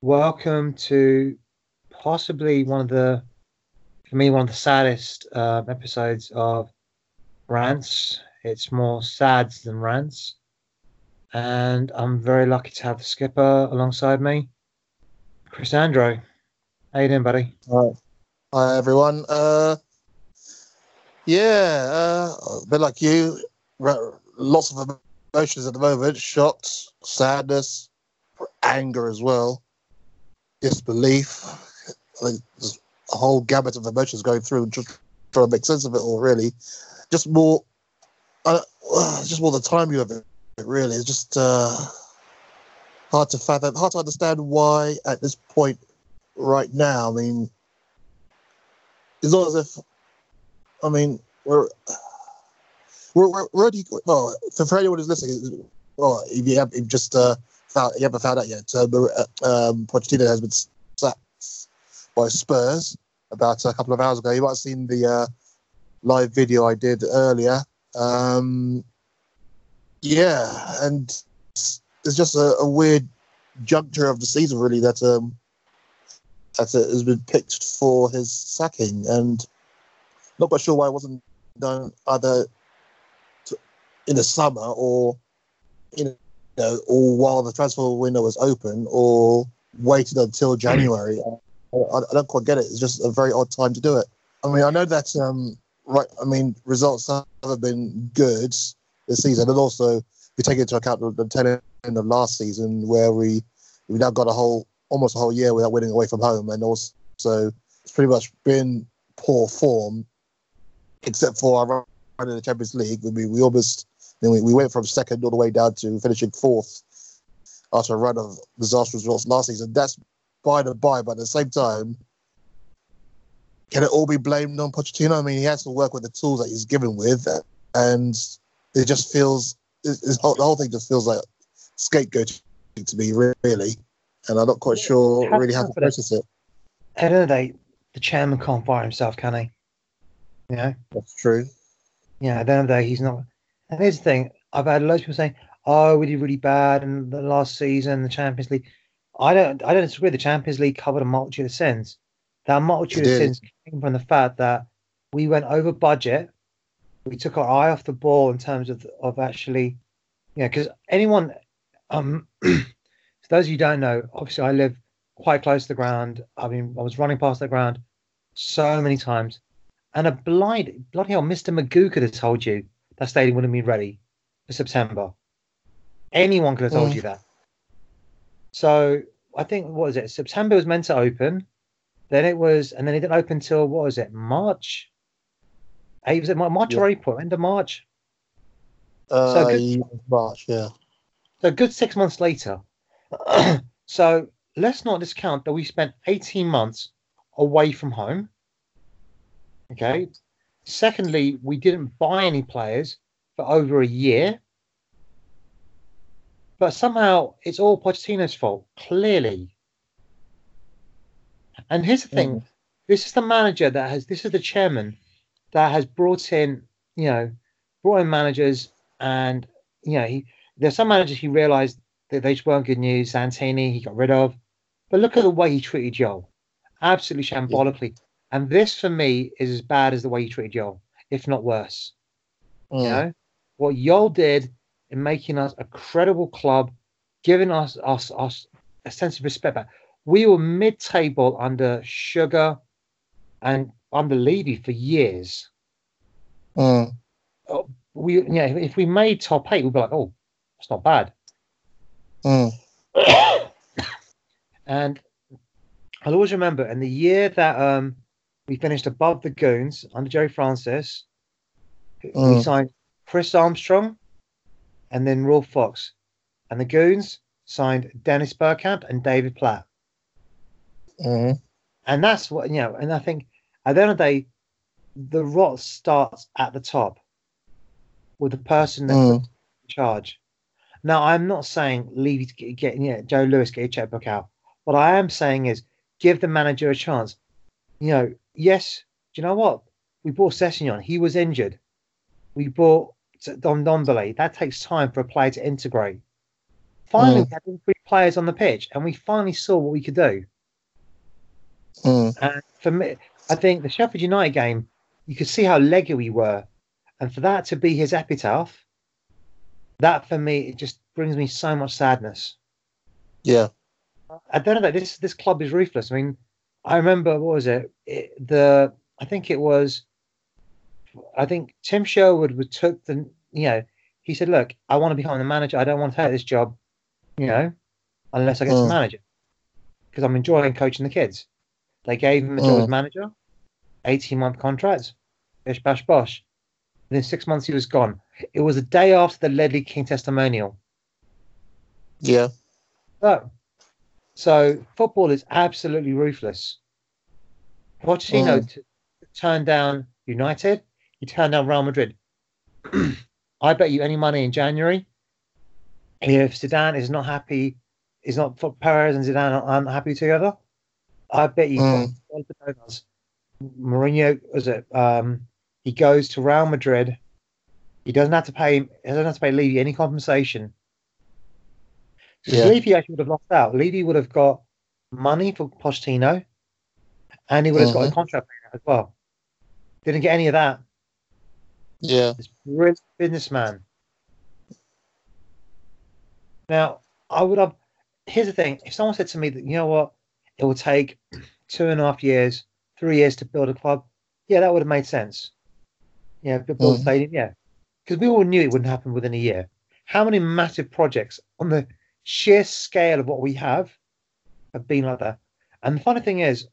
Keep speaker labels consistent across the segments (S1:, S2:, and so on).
S1: welcome to possibly one of the, for me, one of the saddest uh, episodes of Rants. It's more sads than rants. And I'm very lucky to have the skipper alongside me, Chris Andro. How you doing, buddy?
S2: Hi, Hi everyone. Uh, yeah, uh, a bit like you, lots of emotions at the moment: shocked, sadness, anger as well, disbelief. There's a whole gamut of emotions going through, just trying to make sense of it all. Really, just more, uh, just more the timing of it. Really, it's just uh, hard to fathom, hard to understand why at this point right now. I mean, it's not as if, I mean, we're we're, we're already well for, for anyone who's listening. Well, if you have if just uh, found you haven't found out yet, uh, um, Pochettino has been sacked by Spurs about a couple of hours ago. You might have seen the uh, live video I did earlier. Um, yeah, and it's, just a, a, weird juncture of the season, really, that um, that has been picked for his sacking, and not quite sure why it wasn't done either in the summer or you know, or while the transfer window was open, or waited until January. I, I, don't quite get it. It's just a very odd time to do it. I mean, I know that um, right. I mean, results haven't been good this season, and also we take into account the, the tail end of last season where we we now got a whole almost a whole year without winning away from home, and also it's pretty much been poor form, except for our run in the Champions League. We we almost we, we went from second all the way down to finishing fourth after a run of disastrous results last season. That's by the by, but at the same time, can it all be blamed on Pochettino? I mean, he has to work with the tools that he's given with, and it just feels it's, the whole thing just feels like scapegoating to me, really and I'm not quite sure really how to process it.
S1: At the end of the day, the chairman can't fire himself, can he? You know?
S2: That's true.
S1: Yeah, at the end of the day, he's not. And here's the thing I've had loads of people saying, oh, we did really bad in the last season, the Champions League. I don't I don't disagree. The Champions League covered a multitude of sins. That multitude of sins came from the fact that we went over budget. We took our eye off the ball in terms of of actually, yeah, because anyone, um, For those of you who don't know, obviously I live quite close to the ground. I mean, I was running past the ground so many times. And a blind, bloody hell, Mr. Magoo could have told you that stadium wouldn't be ready for September. Anyone could have told mm. you that. So I think, what was it? September was meant to open. Then it was, and then it didn't open till, what was it, March? Hey, was it March yeah. or April? End of March?
S2: Uh, so good, March, yeah.
S1: So good six months later, so let's not discount that we spent 18 months away from home. Okay. Secondly, we didn't buy any players for over a year. But somehow it's all Pochettino's fault, clearly. And here's the thing: mm. this is the manager that has, this is the chairman that has brought in, you know, brought in managers, and you know, he, there's some managers he realised that they just weren't good news. Santini, he got rid of. But look at the way he treated Jol. Absolutely shambolically. And this, for me, is as bad as the way he treated Jol, if not worse. Mm. You know? What Jol did in making us a credible club, giving us, us, us a sense of respect back. We were mid table under Sugar and under Levy for years.
S2: Mm.
S1: We, yeah, if we made top eight, we'd be like, oh, it's not bad.
S2: Mm.
S1: and I'll always remember in the year that um, we finished above the Goons under Gerry Francis, mm. we signed Chris Armstrong and then Ruel Fox. And the Goons signed Dennis Bergkamp and David Platt.
S2: Mm.
S1: And that's what, you know, and I think at the end of the day, the rot starts at the top with the person that's mm. in charge. Now, I'm not saying leave get, get yeah, Joe Lewis get your checkbook out. What I am saying is give the manager a chance. You know, yes, do you know what? We bought Sessegnon. He was injured. We bought Don Ndombele. That takes time for a player to integrate. Finally,
S2: Mm.
S1: we had three players on the pitch, and we finally saw what we could do.
S2: Mm.
S1: And for me, I think the Sheffield United game, you could see how leggy we were, and for that to be his epitaph, that for me it just brings me so much sadness.
S2: Yeah.
S1: I don't know that this this club is ruthless. I mean, I remember what was it? it the I think it was, I think Tim Sherwood was took the you know he said, look, I want to become the manager. I don't want to take this job, you know, unless I get to
S2: Mm.
S1: manage it because I'm enjoying coaching the kids. They gave him a job as
S2: Mm.
S1: manager, 18 month contract, bish bash bosh. Within six months, he was gone. It was the day after the Ledley King testimonial.
S2: Yeah.
S1: So, so football is absolutely ruthless. Pochettino
S2: Mm.
S1: t- turned down United. He turned down Real Madrid. I bet you any money in January, if Zidane is not happy, is not for Perez and Zidane aren't happy together. I bet you
S2: Mm.
S1: Mourinho was it? Um, he goes to Real Madrid. He doesn't have to pay. He doesn't have to pay Levy any compensation.
S2: Yeah.
S1: Levy actually would have lost out. Levy would have got money for Pochettino, and he would have got a
S2: Mhm.
S1: contract as well. Didn't get any of that.
S2: Yeah.
S1: This brilliant businessman. Now, I would have. Here's the thing: if someone said to me that you know what, it will take two and a half years, three years to build a club, yeah, that would have made sense. Yeah, build a
S2: Mhm.
S1: stadium, yeah, because we all knew it wouldn't happen within a year. How many massive projects on the sheer scale of what we have have been like that? And the funny thing is,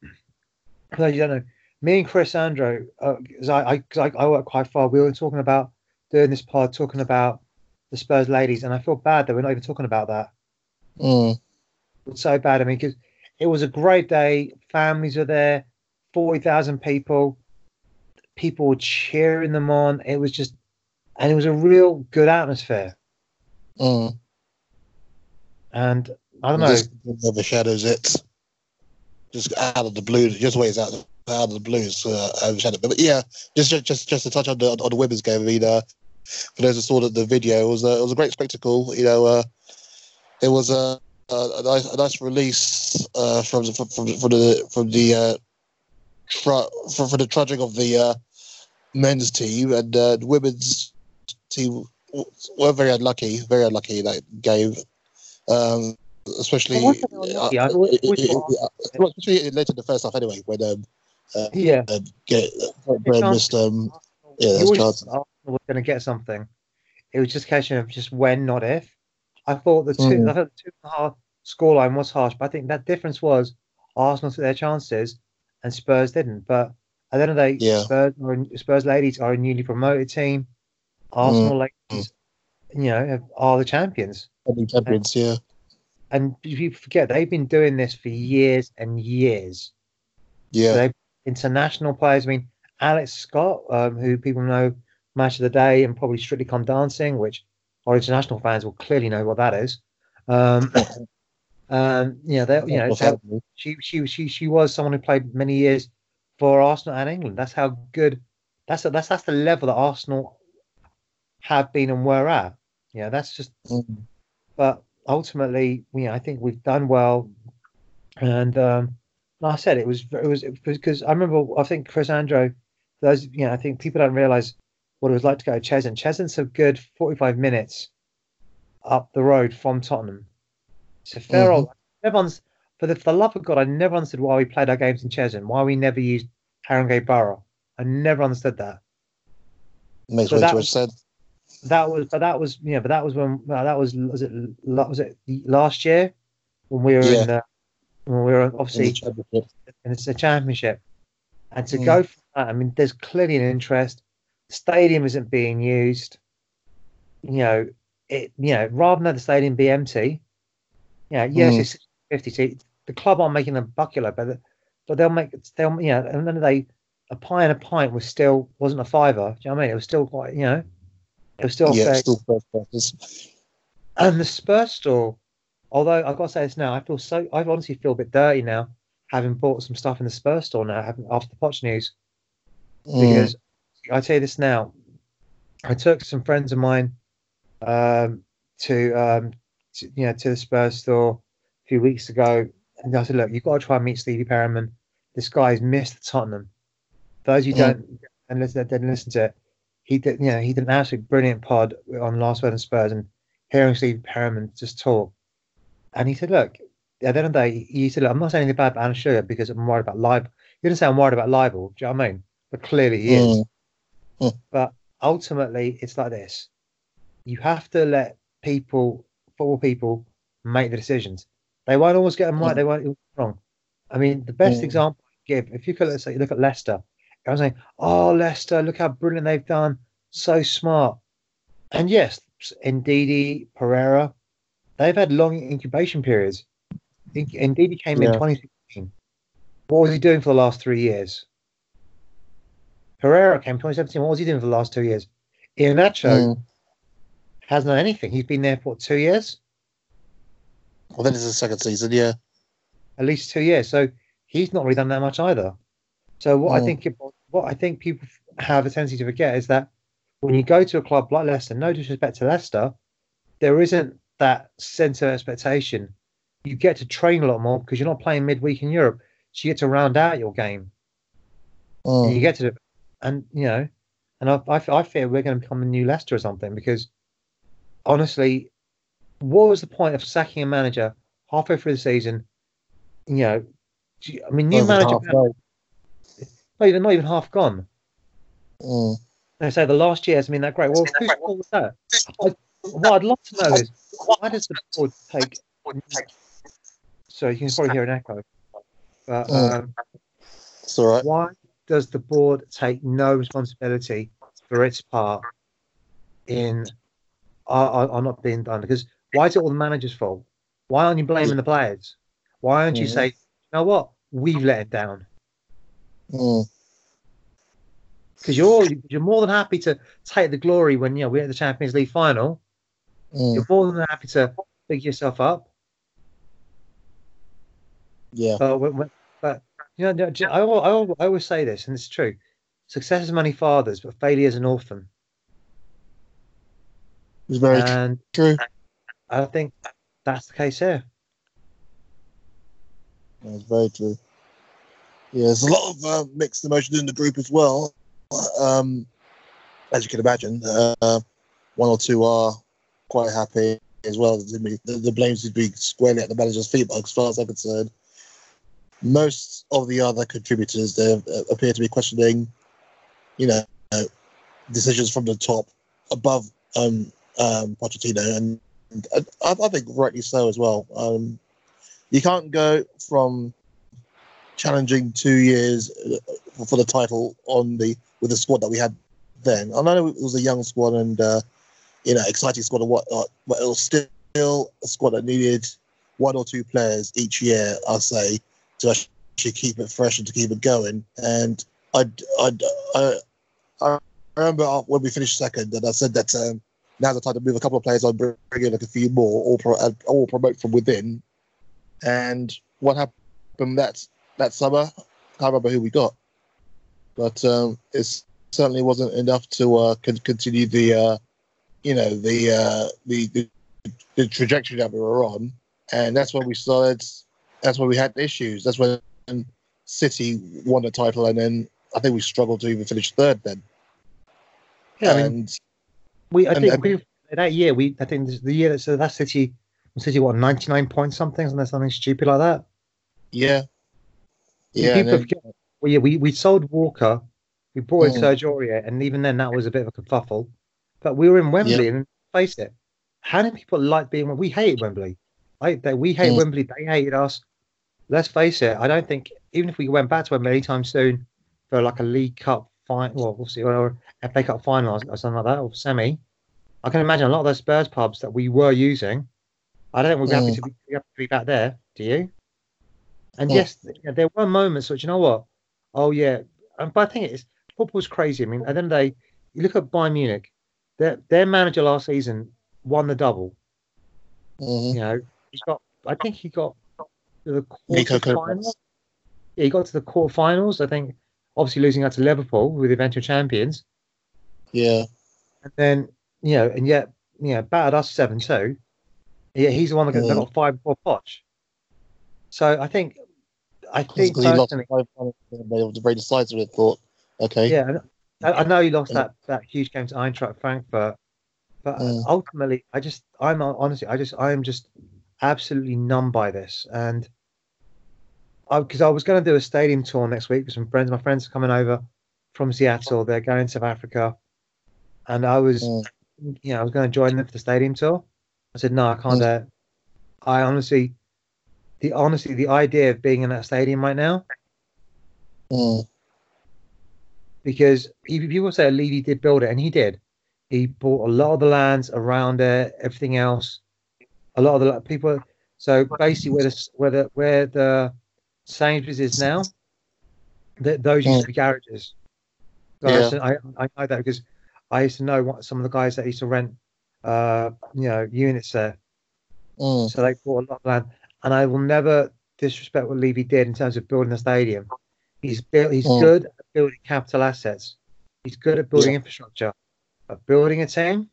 S1: for those you don't know, me and Chris Andrew, because I, I, I, I work quite far, we were talking about doing this pod, talking about the Spurs ladies, and I feel bad that we're not even talking about that.
S2: Mm.
S1: It's so bad. I mean, because it was a great day, families were there, forty thousand people, people were cheering them on. It was just, and it was a real good atmosphere.
S2: Mm.
S1: And I don't know,
S2: This overshadows it. Just out of the blue, just ways out out of the blues uh, overshadowed. But yeah, just just just just to touch on the on the women's game. I mean, uh, for those who saw the, the video, it was a, it was a great spectacle. You know, uh, it was a, a, nice a nice release uh, from, from from from the from the uh, from, from the trudging of the uh, men's team and uh, the women's team were very unlucky, very unlucky in that game. Um, especially,
S1: Well, wasn't it unlucky? I
S2: uh,
S1: always-
S2: it- it- it- well, especially late in the first half anyway, when um,
S1: yeah,
S2: um, get, Brand missed um, yeah,
S1: you
S2: those
S1: always
S2: chances.
S1: thought Arsenal was going to get something. It was just a question of just when, not if. I thought the two,
S2: Mm.
S1: I thought the two and a half scoreline was harsh, but I think that difference was Arsenal took their chances and Spurs didn't. But at the end of the day,
S2: Yeah.
S1: Spurs, are, Spurs ladies are a newly promoted team. Arsenal ladies, you know, are the champions.
S2: Only champions, yeah.
S1: And people forget they've been doing this for years and years.
S2: Yeah.
S1: They international players. I mean, Alex Scott, um, who people know Match of the Day and probably Strictly Come Dancing, which our international fans will clearly know what that is. Um, um, yeah, they, you know, she she she she was someone who played many years for Arsenal and England. That's how good. That's that's that's the level that Arsenal have been and were at. Yeah, that's just.
S2: Mm.
S1: But ultimately, you know, I think we've done well, and um, like I said, it was it was because I remember I think Chris Andrew, those you know, I think people don't realise what it was like to go to Cheshunt. Cheshunt's a good forty-five minutes up the road from Tottenham. It's a fair
S2: Mhm.
S1: old. Everyone's for the, for the love of God, I never understood why we played our games in Cheshunt. Why we never used Haringey Borough. I never understood that.
S2: Makes
S1: So
S2: way
S1: that
S2: too much sense.
S1: That was, but that was, yeah, but that was when well, that was was it was it last year when we were
S2: Yeah.
S1: in the when we were
S2: in the
S1: obviously
S2: championship.
S1: and it's a championship. And to
S2: Mm.
S1: go for that, I mean, there's clearly an interest. The stadium isn't being used. You know, it. You know, rather than the stadium be empty. Yeah, yes,
S2: Mm.
S1: it's 50 seats. The club aren't making a bucket but but they'll make they'll you know, and then they a pie and a pint was still wasn't a fiver. Do you know what I mean? It was still quite you know, it was still
S2: Yeah,
S1: fair.
S2: still first practice.
S1: And the Spurs store, although I've got to say this now, I feel so, I honestly feel a bit dirty now, having bought some stuff in the Spurs store now, having, after the Poch news.
S2: Mm.
S1: Because I tell you this now, I took some friends of mine um, to um, to, you know, to the Spurs store a few weeks ago, and I said, "Look, you've got to try and meet Stevie Perryman. This guy's missed Tottenham. Those who
S2: Mm.
S1: don't and listen, didn't listen to it, he did, you know, he did an absolutely brilliant pod on Last Word and Spurs, and hearing Steve Perryman just talk, and he said, "Look, at the end of the day, he said, look, I'm not saying anything bad about Alan Sugar because I'm worried about libel. He didn't say I'm worried about libel. Do you know what I mean? But clearly he is.
S2: Mm.
S1: But ultimately, it's like this: you have to let people, football people, make the decisions. They won't always get them right.
S2: Mm.
S1: They won't get them wrong. I mean, the best
S2: Mm.
S1: example I give, if you could let's say look at Leicester, I was saying, "Oh, Leicester, look how brilliant they've done, so smart." And yes, Ndidi, Pereira, they've had long incubation periods. Ndidi came in 2016. What was he doing for the last three years? Pereira came 2017. What was he doing for the last two years? Iheanacho
S2: Mm.
S1: hasn't done anything. He's been there for what, two years,
S2: Well, then it's the second season, yeah.
S1: at least two years. So he's not really done that much either. So what I
S2: Mm.
S1: think what I think people have a tendency to forget is that when you go to a club like Leicester, no disrespect to Leicester, there isn't that sense of expectation. You get to train a lot more because you're not playing midweek in Europe, so you get to round out your game. And you get to, and you know, and I, I, I fear we're going to become a new Leicester or something because honestly, what was the point of sacking a manager halfway through the season? You know, I mean, new manager,
S2: halfway.
S1: Not even not even half gone.
S2: Mm.
S1: They say the last year hasn't been that great. Well, whose fault was that? I, what I'd love to know is why does the board take? So you can probably hear an echo. But
S2: Mm.
S1: um,
S2: It's all right.
S1: why does the board take no responsibility for its part in are, are, are not being done? Because why is it all the manager's fault? Why aren't you blaming the players? Why aren't you
S2: Mhm.
S1: say, you know what, we've let it down?
S2: Mm.
S1: Because you're you're more than happy to take the glory when you know we're at the Champions League final.
S2: Mm.
S1: You're more than happy to pick yourself up.
S2: Yeah.
S1: But, when, when- but you know, I, I, I always say this, and it's true. Success is many fathers, but failure is an orphan.
S2: It's very
S1: and
S2: true.
S1: I think that's the case here.
S2: That's very true. Yeah, there's a lot of uh, mixed emotions in the group as well. Um, as you can imagine, uh, one or two are quite happy as well. The, the, blame to be squarely at the manager's feet, but as far as I'm concerned. Most of the other contributors they appear to be questioning, you know, decisions from the top above um, um, Pochettino, and, and I, I think rightly so as well. Um, you can't go from challenging two years uh, for the title on the with the squad that we had then. I know it was a young squad and uh, you know exciting squad and whatnot, but it was still a squad that needed one or two players each year. I'll say to actually keep it fresh and to keep it going. And I I I, I remember when we finished second, and I said that um, now's the time to move a couple of players on, bring in like a few more, or pro, uh, or promote from within. And what happened that that summer? Can't remember who we got, but um, it certainly wasn't enough to uh, con- continue the, uh, you know, the, uh, the the the trajectory that we were on, and that's when we started. That's when we had issues. That's when City won the title, and then I think we struggled to even finish third. Then,
S1: Yeah, I mean,
S2: and
S1: we I
S2: and-
S1: think
S2: and-
S1: we that year we I think the year that so that City City what ninety nine points something something something stupid like that.
S2: yeah, yeah,
S1: people forget. Well, yeah, we, we sold Walker, we brought in
S2: Mm.
S1: Serge Aurier, and even then that was a bit of a kerfuffle. But we were in Wembley, and face it, how many people like being? We hate Wembley. I, they, we hate
S2: Mm.
S1: Wembley. They hated us. Let's face it. I don't think even if we went back to Wembley anytime soon for like a League Cup final, well, we'll see, or FA Cup final or something like that, or semi, I can imagine a lot of those Spurs pubs that we were using. I don't think we'd be happy
S2: Mm.
S1: to be happy to be back there. Do you? And
S2: Mm.
S1: yes, th- there were moments which you know what? Oh yeah, um, but I think it's football's crazy. I mean, at the end of the day, you look at Bayern Munich. Their their manager last season won the double.
S2: Mhm.
S1: You know, he got. I think he got to the quarterfinals. Yeah, he got to the quarterfinals. I think, obviously losing out to Liverpool with the eventual champions,
S2: yeah,
S1: and then you know, and yet you know, battered us seven two. Yeah, he's the one that got, that
S2: Mm.
S1: got five before Poch. So I think, I think
S2: he lost
S1: personally,
S2: five one, and they were very decisive. I thought, okay,
S1: yeah, I, I know he lost
S2: Mm.
S1: that that huge game to Eintracht Frankfurt, but
S2: Mm.
S1: ultimately, I just, I'm honestly, I just, I am just absolutely numb by this, and because I, was going to do a stadium tour next week with some friends. My friends are coming over from Seattle. They're going to South Africa, and I was,
S2: Mm.
S1: you know, I was going to join them for the stadium tour. I said, no, I can't do it. I honestly, the honestly, the idea of being in that stadium right now,
S2: Mm.
S1: because he- people say Levy did build it, and he did. He bought a lot of the lands around it, everything else. A lot of the people. So basically, where the where the where the Sainsbury's is now, th- those used to be garages. So I,
S2: Yeah.
S1: used to- I I know that because I used to know what some of the guys that used to rent, uh, you know, units there.
S2: Mm.
S1: So they bought a lot of land, and I will never disrespect what Levy did in terms of building the stadium. He's built. He's
S2: Mm.
S1: good at building capital assets. He's good at building
S2: Yeah.
S1: infrastructure, but building a team,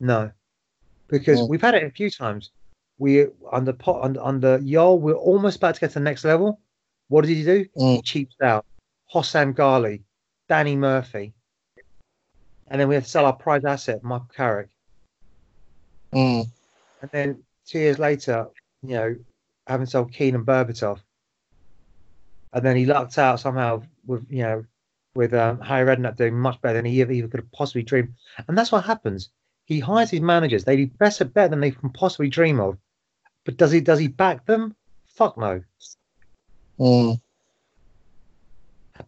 S1: no, because
S2: Mm.
S1: we've had it a few times. We under pot under, under Yol, we're almost about to get to the next level. What did he do? He
S2: Mm.
S1: cheaped out Hossam Ghaly, Danny Murphy, and then we had to sell our prize asset, Michael Carrick. And then two years later, you know, having sold Keane and Berbatov. And then he lucked out somehow with, you know, with um, Harry Redknapp doing much better than he ever even could have possibly dreamed. And that's what happens. He hires his managers. They do better better than they can possibly dream of. But does he does he back them? Fuck no.
S2: Mm.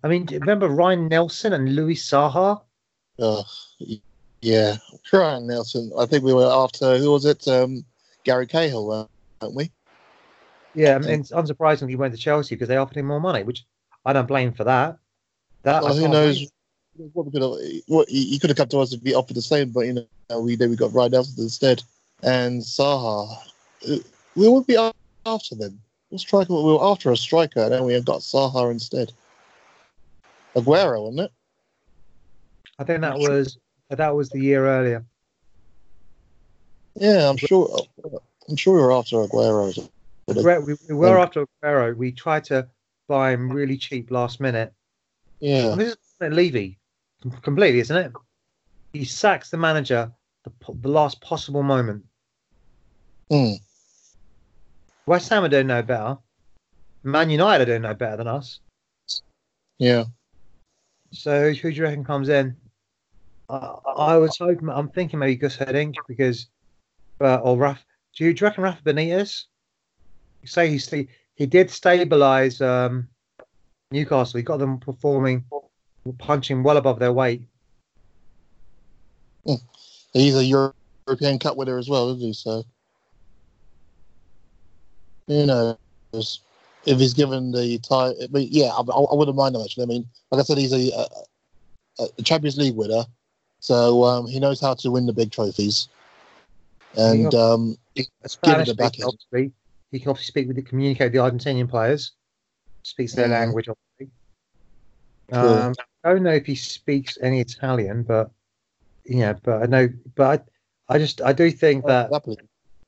S1: I mean, remember Ryan Nelsen and Louis Saha?
S2: Uh, yeah, Ryan Nelsen. I think we were after who was it? Um, Gary Cahill, weren't we?
S1: Yeah, and unsurprisingly he went to Chelsea because they offered him more money, which I don't blame for that. That I
S2: Well, who knows? What we could have, what he he could have come to us if he offered the same, but you know we did. We got Ryan Nelsen instead, and Saha. Uh, We would be after them. What striker? We were after a striker, and then we got Saha instead. Aguero, wasn't it?
S1: I think that was that was the year earlier.
S2: Yeah, I'm sure. I'm sure we were after Aguero.
S1: We, we were
S2: Um,
S1: after Aguero. We tried to buy him really cheap last minute.
S2: yeah,
S1: And this is Levy, completely, isn't it? He sacks the manager the, the last possible moment.
S2: Mm.
S1: West Ham are doing no better. Man United are doing no better than us.
S2: yeah.
S1: So who do you reckon comes in? I I was hoping. I'm thinking maybe Gus Hiddink because, uh, or Raf. Do you, you reckon Rafa Benitez? You say he sta- he did stabilize um, Newcastle. He got them performing, punching well above their weight.
S2: He's a European Cup winner as well, isn't he? So, who knows if he's given the time? I mean, yeah, I, I wouldn't mind him actually. I mean, like I said, he's a, a, a Champions League winner, so um, he knows how to win the big trophies. And um,
S1: Spanish
S2: it a back
S1: speaker. He can obviously speak with the communicate with the Argentinian players. Speaks their
S2: Mhm.
S1: language, obviously.
S2: Cool.
S1: Um, I don't know if he speaks any Italian, but yeah, but I know, but I, I just I do think that
S2: happily,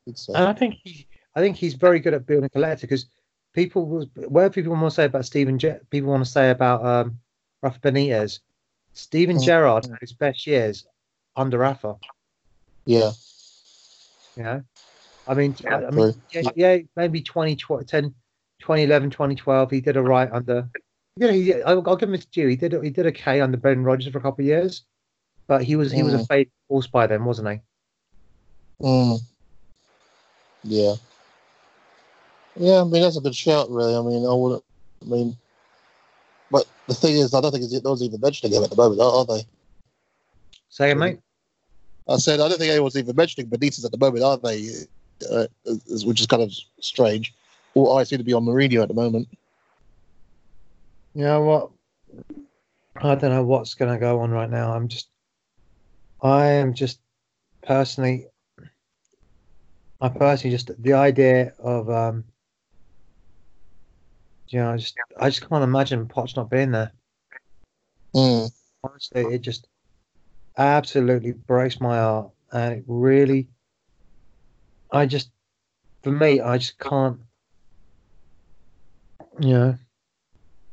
S2: I'd say.
S1: And I think he, I think he's very good at building a collective because people, will- where people want to say about Steven, Ge- people want to say about um, Rafa Benitez. Steven
S2: Mm.
S1: Gerrard had his best years under Rafa.
S2: yeah,
S1: You know, I mean, I, I mean, yeah, yeah, maybe 20, 10, 2011, 2012, he did a right under. Yeah, he, I'll, I'll give him his due. He did, he did okay under Brendan Rodgers for a couple of years, but he was he was a
S2: Mm.
S1: fade horse by then, wasn't he?
S2: mm. yeah, yeah. I mean, that's a good shout, really. I mean, I wouldn't. I mean, but the thing is, I don't think it's, no even mentioning him at the moment, are, are they?
S1: Say it, mate.
S2: I said I don't think anyone's even mentioning Benitez at the moment, are they? Uh, which is kind of strange. All eyes seem to be on Mourinho at the moment.
S1: You know what? I don't know what's going to go on right now. I'm just, I am just personally, I personally just the idea of, um, you know, I just, I just can't imagine Potts not being there.
S2: Mm.
S1: Honestly, it just absolutely breaks my heart, and it really, I just, for me, I just can't. You know,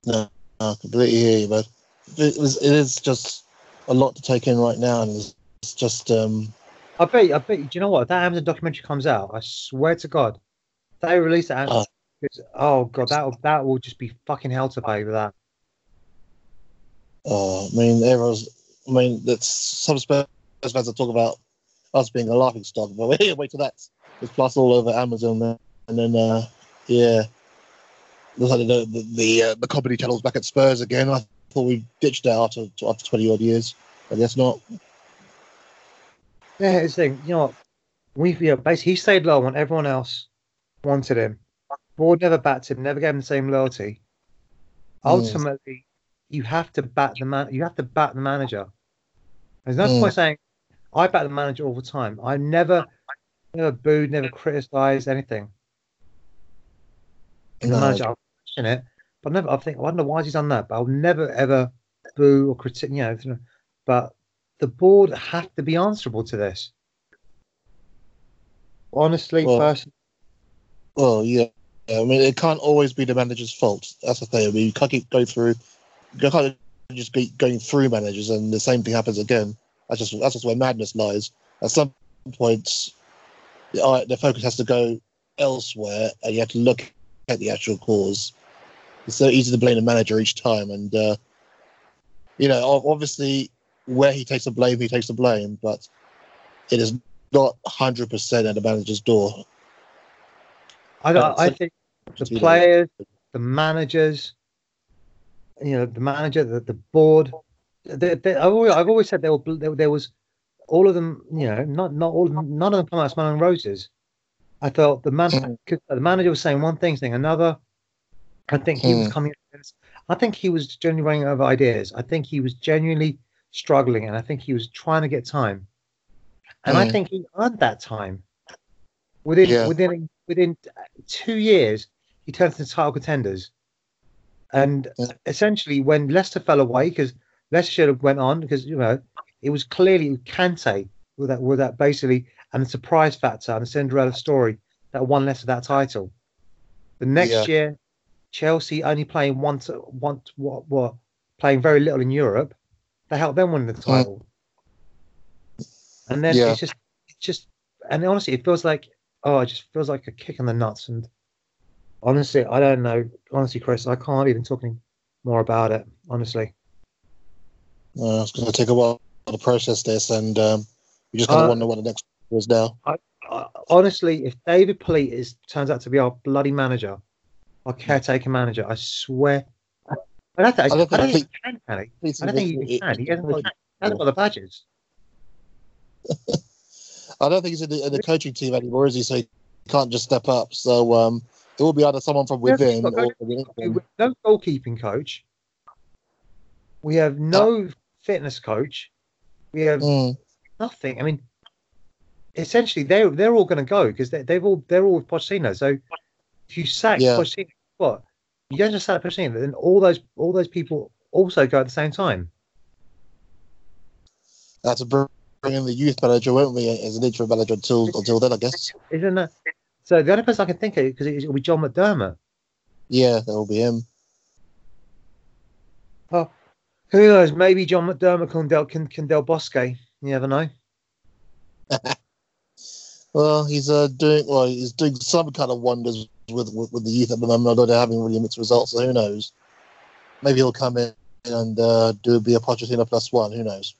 S2: No, I completely hear you, but it, was, it is just a lot to take in right now, and it's, it's just um,
S1: I bet. I bet. Do you know what? If that Amazon documentary comes out, I swear to God, they release it.
S2: Oh.
S1: it's- oh God, that will that will just be fucking hell to pay with that.
S2: Oh, I mean, everyone's. I mean, that's some Spurs fans that talk about us being a laughing stock, but wait, wait till that's it's plus all over Amazon, then, and then uh, yeah, looks like the the the, uh, the comedy channel's back at Spurs again. I thought we ditched that after after twenty odd years. I guess not.
S1: Yeah, it's the thing. You know what? We yeah, basically he stayed low when everyone else wanted him. Board never backed him, never gave him the same loyalty.
S2: Mm.
S1: Ultimately, you have to back the man. You have to back the manager. There's no
S2: Mm.
S1: point saying I back the manager all the time. I never, never booed, never criticised anything. The manager, I'll question it, but never. I think I wonder why he's done that. But I'll never ever boo or critique. You know, but the board have to be answerable to this. Honestly,
S2: Well,
S1: personally,
S2: Well, yeah. I mean, it can't always be the manager's fault. That's the thing. I mean, you can't keep going through. You can't just keep going through managers, and the same thing happens again. That's just that's just where madness lies. At some point, the, the focus has to go elsewhere, and you have to look at the actual cause. It's so easy to blame the manager each time, and uh, you know, obviously, where he takes the blame, he takes the blame, but it is not hundred percent at the manager's door.
S1: I, I, I think the players, the managers, you know, the manager, the, the board. They, they, I've, always, I've always said there, were, there, there was all of them. You know, not not all. None of them come out smelling roses. I thought the man,
S2: Mm.
S1: the manager was saying one thing, saying another. I think he was
S2: Mm.
S1: coming. I think he was genuinely running out of ideas. I think he was genuinely struggling, and I think he was trying to get time. And I
S2: Mm.
S1: think he earned that time. Within
S2: Yeah.
S1: within within two years, he turned to title contenders. And
S2: Yeah.
S1: essentially, when Leicester fell away, because Leicester should have went on, because you know it was clearly Kante with that with that basically and the surprise factor and the Cinderella story that won Leicester that title. The next
S2: Yeah.
S1: year, Chelsea only playing one once once what what playing very little in Europe, they helped them win the title. And then
S2: Yeah.
S1: it's just it's just and honestly, it feels like oh, it just feels like a kick in the nuts. And honestly, I don't know. Honestly, Chris, I can't even talk any more about it. Honestly,
S2: Uh, it's going to take a while to process this, and um, we just got to
S1: Uh,
S2: wonder what the next is now.
S1: I, honestly, if David Pleat is turns out to be our bloody manager, our caretaker manager, I swear. I don't think, I
S2: don't
S1: don't
S2: think
S1: think he can, can he? I don't think he
S2: It-
S1: can. He hasn't hasn't got the badges.
S2: I don't think he's in the, in the coaching team anymore, is he? So he can't just step up. So um, it will be either someone from within
S1: but
S2: or from within.
S1: No goalkeeping coach. We have no fitness coach. We have
S2: Mm,
S1: nothing. I mean, essentially, they're they're all going to go because they, they've all they're all with Pochettino. So if you sack
S2: Yeah.
S1: Pochettino, what you don't just sack Pochettino, then all those all those people also go at the same time.
S2: That's a bring in the youth manager, won't we, as an interim manager until until then, I guess.
S1: Isn't that? So the only person I can think of because it'll be John McDermott.
S2: Yeah, that will be him.
S1: Oh, who knows? Maybe John McDermott can Del can, can Del Bosque. You never know.
S2: Well, he's uh, doing well. He's doing some kind of wonders with with, with the youth at the moment. Although they're having really mixed results, so who knows? Maybe he'll come in and uh, do be a Pochettino plus one. Who knows?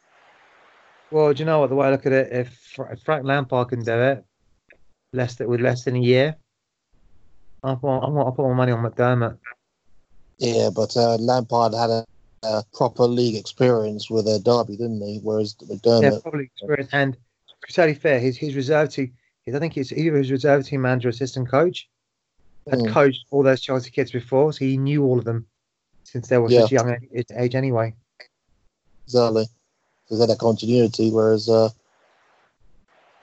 S1: Well, do you know what? The way I look at it, if, if Frank Lampard can do it, less than with less than a year, I put I want I put my money on McDermott.
S2: Yeah, but uh, Lampard had a, a proper league experience with a derby, didn't he? Whereas McDermott, Yeah,
S1: probably experience. And to be fair, his his reserve team, his, I think he's either his reserve team manager, assistant coach, had
S2: Mm.
S1: coached all those Chelsea kids before, so he knew all of them since they were
S2: Yeah.
S1: such young age, age anyway.
S2: exactly. There's that a continuity. Whereas, uh,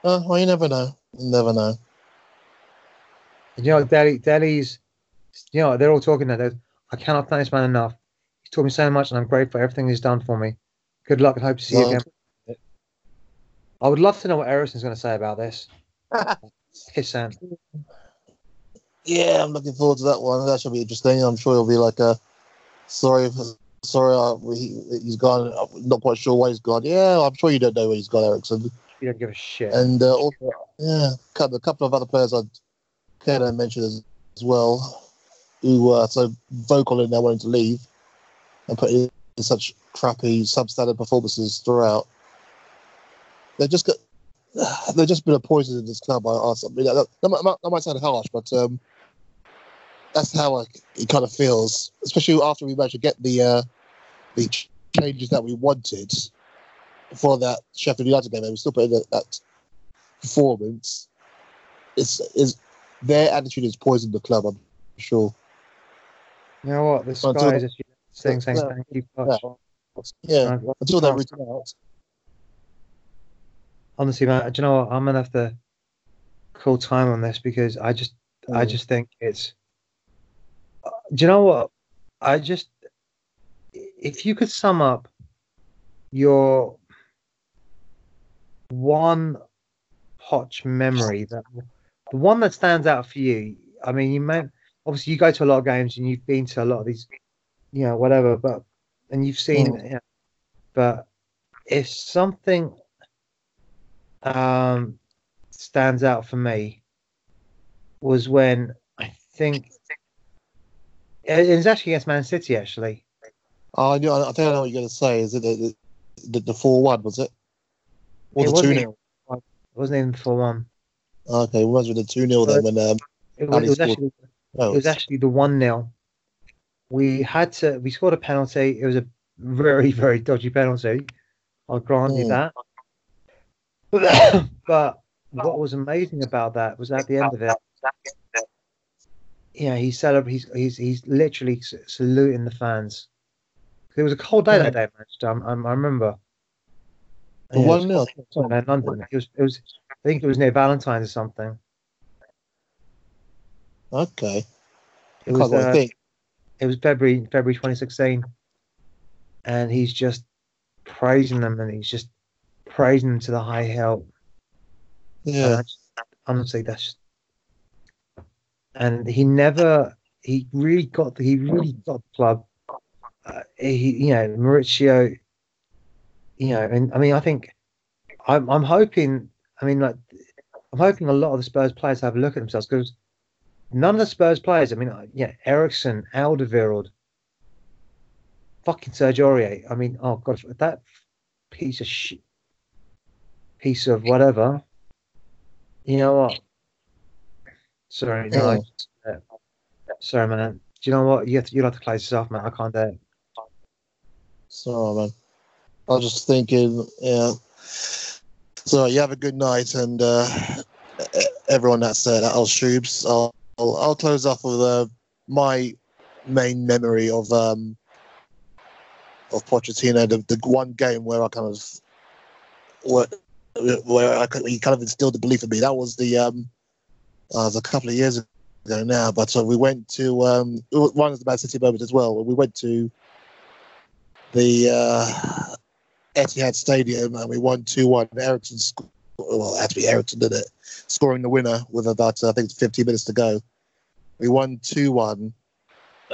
S2: uh, well, you never know. Never know.
S1: And, you know, Dele, Dele's, you know, they're all talking now. they're, I cannot thank this man enough. He's taught me so much, and I'm grateful for everything he's done for me. Good luck, and hope to see you again. I would love to know what Eriksen's going to say about this. pissant.
S2: Yeah, I'm looking forward to that one. That should be interesting. I'm sure it'll be like a sorry, sorry, uh, he, he's gone. I'm not quite sure why he's gone. Yeah, I'm sure you don't know where he's gone, Eriksen.
S1: You don't give a shit.
S2: And uh, also, yeah, a couple, of other players I'd care to mention as, as well, who were so vocal in their wanting to leave and put in such crappy, substandard performances throughout. They've just got. They've just been a poison in this club. I, I, mean, that, that, might, that might sound harsh, but um, that's how it kind of feels, especially after we managed to get the uh, the changes that we wanted for that Sheffield United game. We still put in that, that performance. It's is their attitude has poisoned the club. I'm sure.
S1: You know what? The sky is saying, saying thank you.
S2: Yeah, yeah. until they reach out.
S1: Honestly, man, do you know what? I'm gonna have to call time on this because I just, mm. I just think it's do you know what? I just, if you could sum up your one Poch memory, that the one that stands out for you. I mean, you may obviously you go to a lot of games and you've been to a lot of these, you know, whatever, but and you've seen, mm. you know, but if something um, stands out for me was when I think it was actually against Man City, actually.
S2: Oh, I, know, I think I know what you're going to say. Is it the the, the four one? Was it?
S1: Or it the two 0 It wasn't even four one.
S2: Okay, it was with the two 0 then when um.
S1: It was, it was actually oh. it was actually the one 0 We had to we scored a penalty. It was a very very dodgy penalty. I'll grant you hmm. that. But, but what was amazing about that was at the end of it, yeah, he's celebrating. He's he's he's literally saluting the fans. It was a cold day yeah. that day, man. I, I remember.
S2: The yeah, one nil
S1: in London. It was it was. I think it was near Valentine's or something.
S2: Okay.
S1: It was. Uh, it was February February 2016, and he's just praising them, and he's just praising them to the high hell.
S2: Yeah.
S1: Just, honestly, that's and he never he really got he really got the club. Uh, he you know Mauricio, you know, and I mean I think I'm I'm hoping I mean like I'm hoping a lot of the Spurs players have a look at themselves because none of the Spurs players I mean uh, yeah Eriksen, Alderweireld, fucking Serge Aurier. I mean oh god that piece of shit piece of whatever. You know what? Sorry, no. Yeah. Sorry, man. Do you know what? You have to, you have to close this off, man. I can't do it.
S2: Sorry, man. I was just thinking, yeah. So you have a good night, and uh, everyone that's uh, at Al I'll, I'll, I'll close off with uh, my main memory of um, of Pochettino, the, the one game where I kind of where, where I he kind of instilled the belief in me. That was the um, uh, was a couple of years ago now, but uh, we went to um, one of the Man City moments as well. We went to the uh, Etihad Stadium and we won two one. Eriksen, sc- well, be Eriksen, did it? Scoring the winner with about uh, I think 15 minutes to go. We won two one.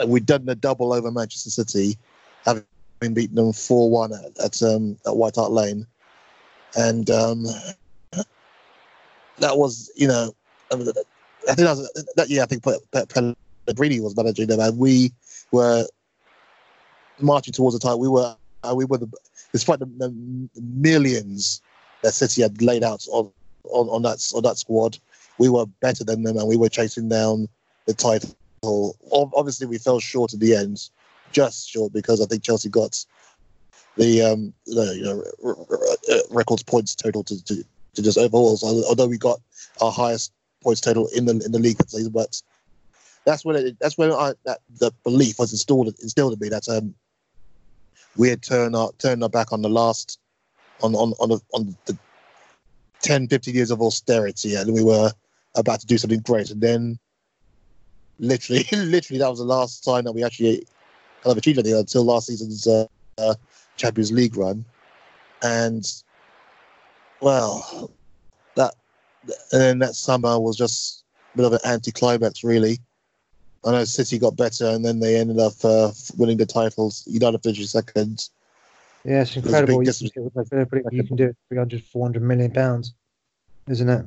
S2: We'd done the double over Manchester City, having beaten them four one at at, um, at White Hart Lane, and um, that was you know I think that, was, that year I think Pellegrini was managing them, and we were marching towards the title. We were uh, we were the, despite the, the, millions that City had laid out on, on, that on that squad, we were better than them, and we were chasing down the title. Obviously, we fell short at the end, just short because I think Chelsea got the um, you know records points total to, to, to just overall. So although we got our highest points total in the in the league that season. But that's when it, that's when I that the belief was installed instilled in me that um we had turned our turned our back on the last on on on, the, on the 10, 15 years of austerity, and we were about to do something great, and then literally, literally, that was the last time that we actually kind of achieved anything until last season's uh, uh, Champions League run, and well, that and then that summer was just a bit of an anticlimax, really. I know City got better, and then they ended up uh, winning the titles. United finished second.
S1: Yeah, it's incredible.
S2: big
S1: You can, it pretty- you can do it 300, 400 million pounds, isn't it?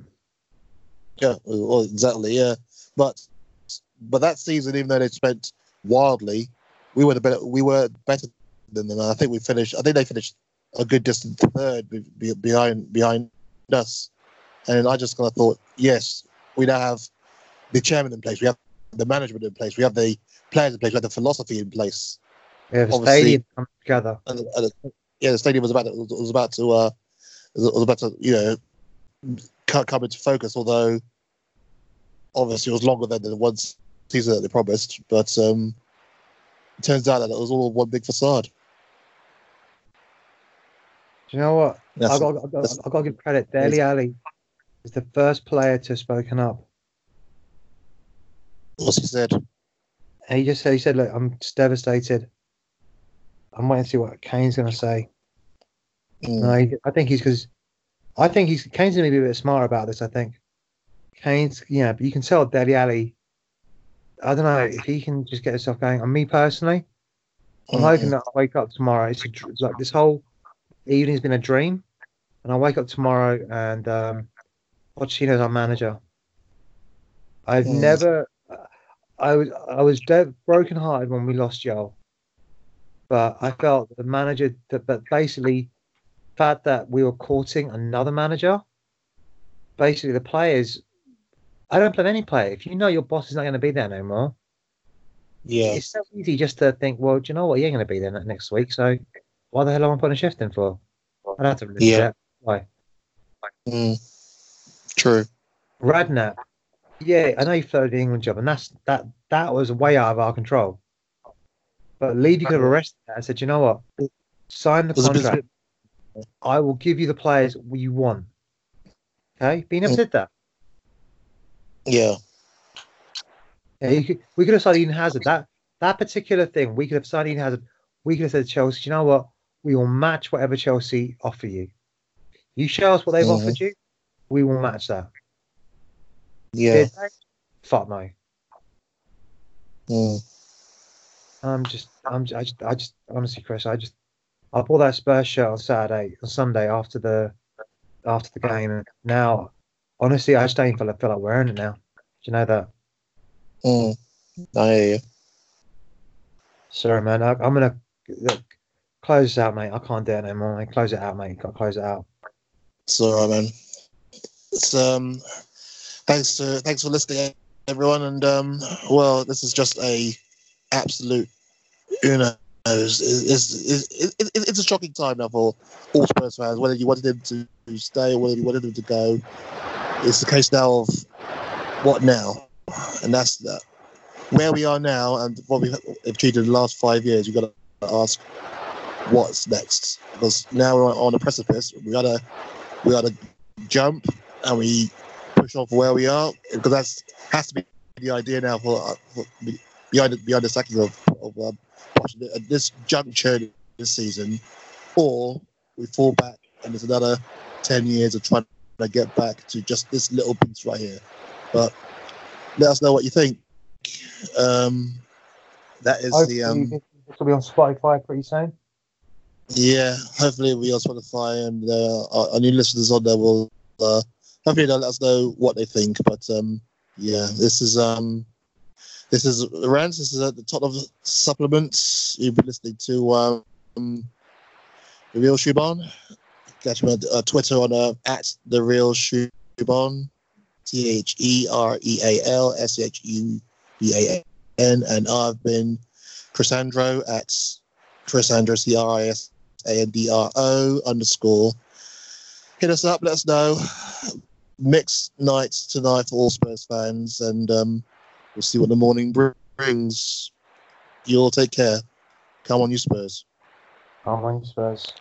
S2: Yeah, well, exactly. Yeah, but but that season, even though they spent wildly, we were the better. We were better than them. I think we finished. I think they finished a good distance third be, be, behind behind us. And I just kind of thought, yes, we now have the chairman in place. We have the management in place. We have the players in place. We have the philosophy in place.
S1: Yeah, the
S2: Obviously-
S1: stadium comes together.
S2: And, and yeah, the stadium was about to, was about to uh, was about to you know co- come into focus. Although obviously it was longer than the one season that they promised, but um, it turns out that it was all one big facade.
S1: Do you know what?
S2: That's-
S1: I got, I got,
S2: that's-
S1: I got to give credit. Dele Alli is the first player to have spoken up.
S2: What's he said?
S1: He just said, he said, look, I'm just devastated. I'm waiting to see what Kane's going to say.
S2: Mm.
S1: No, he, I think he's because I think he's Kane's going to be a bit smarter about this. I think Kane's, yeah, but you can tell Dele Alli. I don't know if he can just get himself going. On me personally, I'm
S2: Mm.
S1: hoping that I wake up tomorrow. It's, a, it's like this whole evening's been a dream, and I wake up tomorrow and um, Pochettino's our manager. I've
S2: Mm.
S1: never, I was I was dead, broken hearted when we lost Jol, but I felt that the manager that, but basically, the fact that we were courting another manager, basically the players. I don't blame any player. If you know your boss is not going to be there no more,
S2: Yeah,
S1: it's so easy just to think, well, do you know what? Ain't going to be there next week, so why the hell am I putting a shift in for? I'd have to
S2: Yeah.
S1: Why?
S2: mm. true.
S1: Redknapp, yeah, I know he floated the England job, and that's that that was way out of our control. But Levy could have arrested that and said, you know what? Sign the
S2: Was a bit-
S1: contract. I will give you the players you want. Okay, but he never did that.
S2: Yeah,
S1: Yeah, you could, we could have signed Eden Hazard. That that particular thing, we could have signed Eden Hazard. We could have said to Chelsea, you know what? We will match whatever Chelsea offer you. You show us what they've
S2: Mhm.
S1: offered you, we will match that.
S2: Yeah.
S1: Fuck no.
S2: Mm.
S1: I'm just, I'm, I just, I just, honestly, Chris, I just, I bought that Spurs shirt on Saturday, on Sunday after the, after the game, and now, honestly, I just don't even feel, feel like wearing it now. Do you know that?
S2: Mm. I hear you.
S1: Sorry, man. I, I'm gonna look, close this out, mate. I can't do it anymore. Mate. Close it out, mate. Got to close it out.
S2: It's all right, man. It's um, thanks to thanks for listening, everyone. And um, well, this is just a absolute, you know, it's, it's, it's, it's, a shocking time now for all Spurs fans. Whether you wanted him to stay or whether you wanted him to go, it's the case now of what now, and that's that. Where we are now and what we have achieved in the last five years, you've got to ask what's next because now we're on a precipice. We gotta we gotta jump and we push on for where we are because that's has to be the idea now for, uh, for behind the, behind the sacking of, of um, at this juncture this season, or we fall back and there's another ten years of trying to get back to just this little piece right here. But let us know what you think. Um, that is the um,
S1: this will be on Spotify pretty soon.
S2: yeah, hopefully we will be on Spotify and uh, our, our new listeners on there will uh, hopefully they'll let us know what they think. But um, yeah, this is um, this is Rance. This is at the top of the supplements. You've been listening to um, the Real Shuban. Catch me on uh, Twitter on uh, at the Real Shuban. T H E R E A L S H U B A N, and I've been Chrisandro at Chrisandro C R I S A N D R O underscore. Hit us up, let us know. Mixed nights tonight for all Spurs fans, and um, we'll see what the morning brings. You all take care. Come on, you Spurs.
S1: Oh, my Spurs.